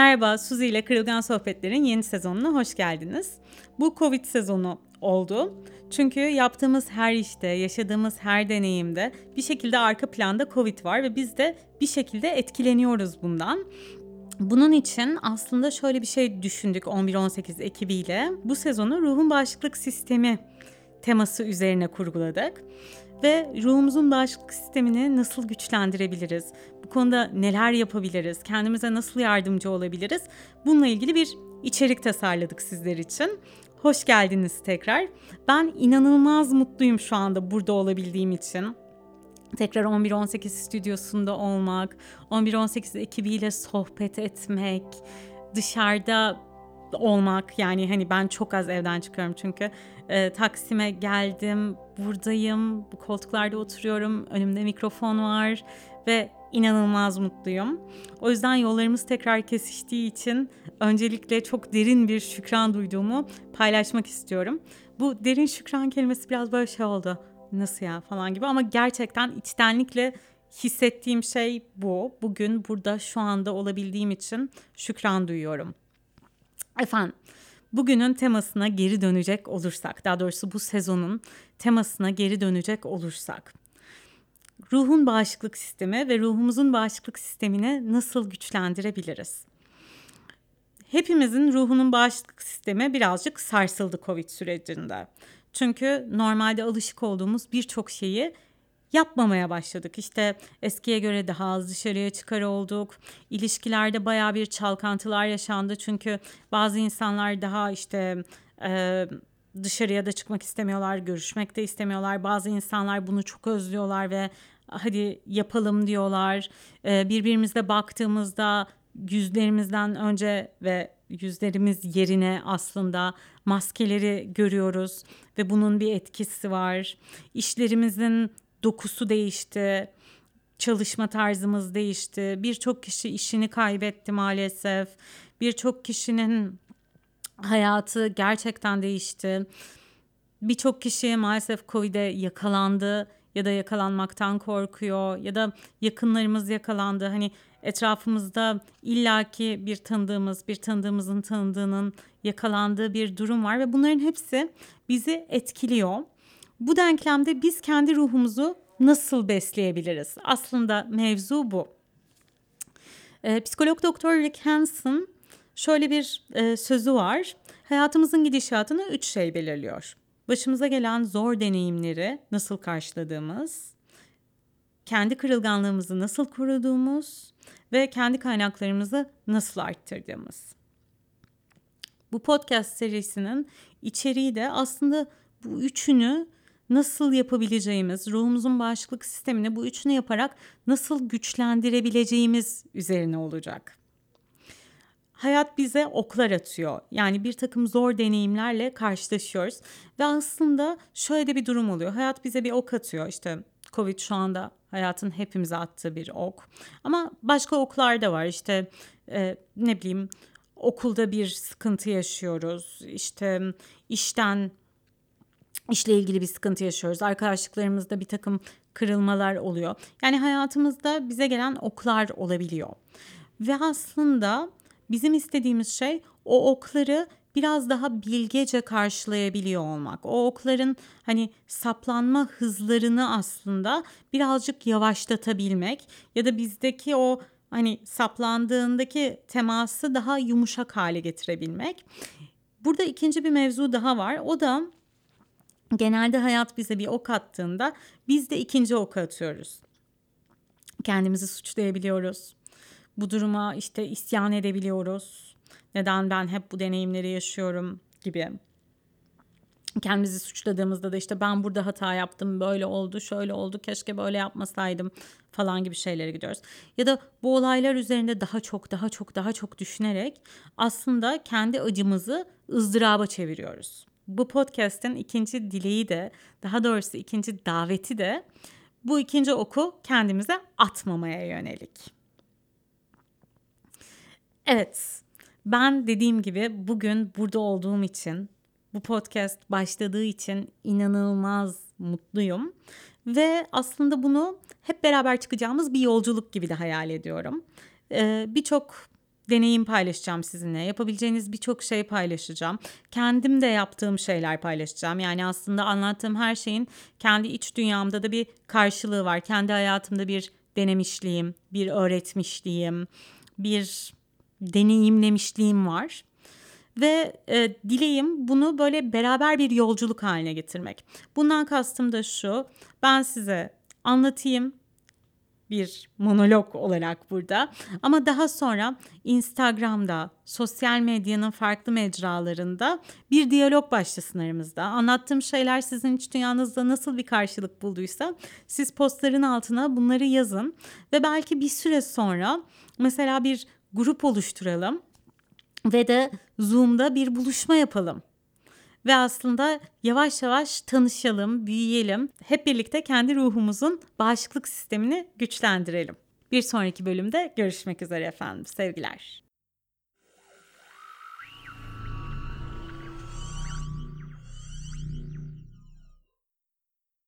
Merhaba, Suzi ile Kırılgan Sohbetler'in yeni sezonuna hoş geldiniz. Bu Covid sezonu oldu. Çünkü yaptığımız her işte, yaşadığımız her deneyimde bir şekilde arka planda Covid var ve biz de bir şekilde etkileniyoruz bundan. Bunun için aslında şöyle bir şey düşündük 11-18 ekibiyle. Bu sezonu ruhun bağışıklık sistemi teması üzerine kurguladık ve ruhumuzun bağışıklık sistemini nasıl güçlendirebiliriz? Bu konuda neler yapabiliriz? Kendimize nasıl yardımcı olabiliriz? Bununla ilgili bir içerik tasarladık sizler için. Hoş geldiniz tekrar. Ben inanılmaz mutluyum şu anda burada olabildiğim için. Tekrar 11-18 stüdyosunda olmak, 11-18 ekibiyle sohbet etmek, dışarıda olmak yani hani ben çok az evden çıkıyorum çünkü e, Taksim'e geldim buradayım bu koltuklarda oturuyorum önümde mikrofon var ve inanılmaz mutluyum. O yüzden yollarımız tekrar kesiştiği için öncelikle çok derin bir şükran duyduğumu paylaşmak istiyorum. Bu derin şükran kelimesi biraz böyle şey oldu. Nasıl ya falan gibi ama gerçekten içtenlikle hissettiğim şey bu. Bugün burada şu anda olabildiğim için şükran duyuyorum. Efendim, bugünün temasına geri dönecek olursak, daha doğrusu bu sezonun temasına geri dönecek olursak. Ruhun bağışıklık sistemi ve ruhumuzun bağışıklık sistemini nasıl güçlendirebiliriz? Hepimizin ruhunun bağışıklık sistemi birazcık sarsıldı Covid sürecinde. Çünkü normalde alışık olduğumuz birçok şeyi yapmamaya başladık. İşte eskiye göre daha az dışarıya çıkar olduk. İlişkilerde baya bir çalkantılar yaşandı. Çünkü bazı insanlar daha işte e, dışarıya da çıkmak istemiyorlar, görüşmek de istemiyorlar. Bazı insanlar bunu çok özlüyorlar ve hadi yapalım diyorlar. E, birbirimizle baktığımızda yüzlerimizden önce ve yüzlerimiz yerine aslında maskeleri görüyoruz ve bunun bir etkisi var. İşlerimizin dokusu değişti. Çalışma tarzımız değişti. Birçok kişi işini kaybetti maalesef. Birçok kişinin hayatı gerçekten değişti. Birçok kişi maalesef Covid'e yakalandı ya da yakalanmaktan korkuyor ya da yakınlarımız yakalandı. Hani etrafımızda illaki bir tanıdığımız, bir tanıdığımızın tanıdığının yakalandığı bir durum var ve bunların hepsi bizi etkiliyor. Bu denklemde biz kendi ruhumuzu nasıl besleyebiliriz? Aslında mevzu bu. E, psikolog doktor Rick Hansen şöyle bir e, sözü var. Hayatımızın gidişatını üç şey belirliyor. Başımıza gelen zor deneyimleri nasıl karşıladığımız, kendi kırılganlığımızı nasıl koruduğumuz ve kendi kaynaklarımızı nasıl arttırdığımız. Bu podcast serisinin içeriği de aslında bu üçünü nasıl yapabileceğimiz, ruhumuzun bağışıklık sistemini bu üçünü yaparak nasıl güçlendirebileceğimiz üzerine olacak. Hayat bize oklar atıyor. Yani bir takım zor deneyimlerle karşılaşıyoruz. Ve aslında şöyle de bir durum oluyor. Hayat bize bir ok atıyor. İşte Covid şu anda hayatın hepimize attığı bir ok. Ama başka oklar da var. İşte e, ne bileyim okulda bir sıkıntı yaşıyoruz. İşte işten işle ilgili bir sıkıntı yaşıyoruz. Arkadaşlıklarımızda bir takım kırılmalar oluyor. Yani hayatımızda bize gelen oklar olabiliyor. Ve aslında bizim istediğimiz şey o okları biraz daha bilgece karşılayabiliyor olmak. O okların hani saplanma hızlarını aslında birazcık yavaşlatabilmek ya da bizdeki o hani saplandığındaki teması daha yumuşak hale getirebilmek. Burada ikinci bir mevzu daha var. O da genelde hayat bize bir ok attığında biz de ikinci ok atıyoruz. Kendimizi suçlayabiliyoruz. Bu duruma işte isyan edebiliyoruz. Neden ben hep bu deneyimleri yaşıyorum gibi. Kendimizi suçladığımızda da işte ben burada hata yaptım, böyle oldu, şöyle oldu, keşke böyle yapmasaydım falan gibi şeylere gidiyoruz. Ya da bu olaylar üzerinde daha çok, daha çok, daha çok düşünerek aslında kendi acımızı ızdıraba çeviriyoruz bu podcast'in ikinci dileği de daha doğrusu ikinci daveti de bu ikinci oku kendimize atmamaya yönelik. Evet, ben dediğim gibi bugün burada olduğum için, bu podcast başladığı için inanılmaz mutluyum. Ve aslında bunu hep beraber çıkacağımız bir yolculuk gibi de hayal ediyorum. Ee, Birçok deneyim paylaşacağım sizinle. Yapabileceğiniz birçok şey paylaşacağım. Kendim de yaptığım şeyler paylaşacağım. Yani aslında anlattığım her şeyin kendi iç dünyamda da bir karşılığı var. Kendi hayatımda bir denemişliğim, bir öğretmişliğim, bir deneyimlemişliğim var. Ve e, dileğim bunu böyle beraber bir yolculuk haline getirmek. Bundan kastım da şu. Ben size anlatayım bir monolog olarak burada. Ama daha sonra Instagram'da, sosyal medyanın farklı mecralarında bir diyalog başlasın aramızda. Anlattığım şeyler sizin iç dünyanızda nasıl bir karşılık bulduysa siz postların altına bunları yazın ve belki bir süre sonra mesela bir grup oluşturalım ve de Zoom'da bir buluşma yapalım. Ve aslında yavaş yavaş tanışalım, büyüyelim. Hep birlikte kendi ruhumuzun bağışıklık sistemini güçlendirelim. Bir sonraki bölümde görüşmek üzere efendim. Sevgiler.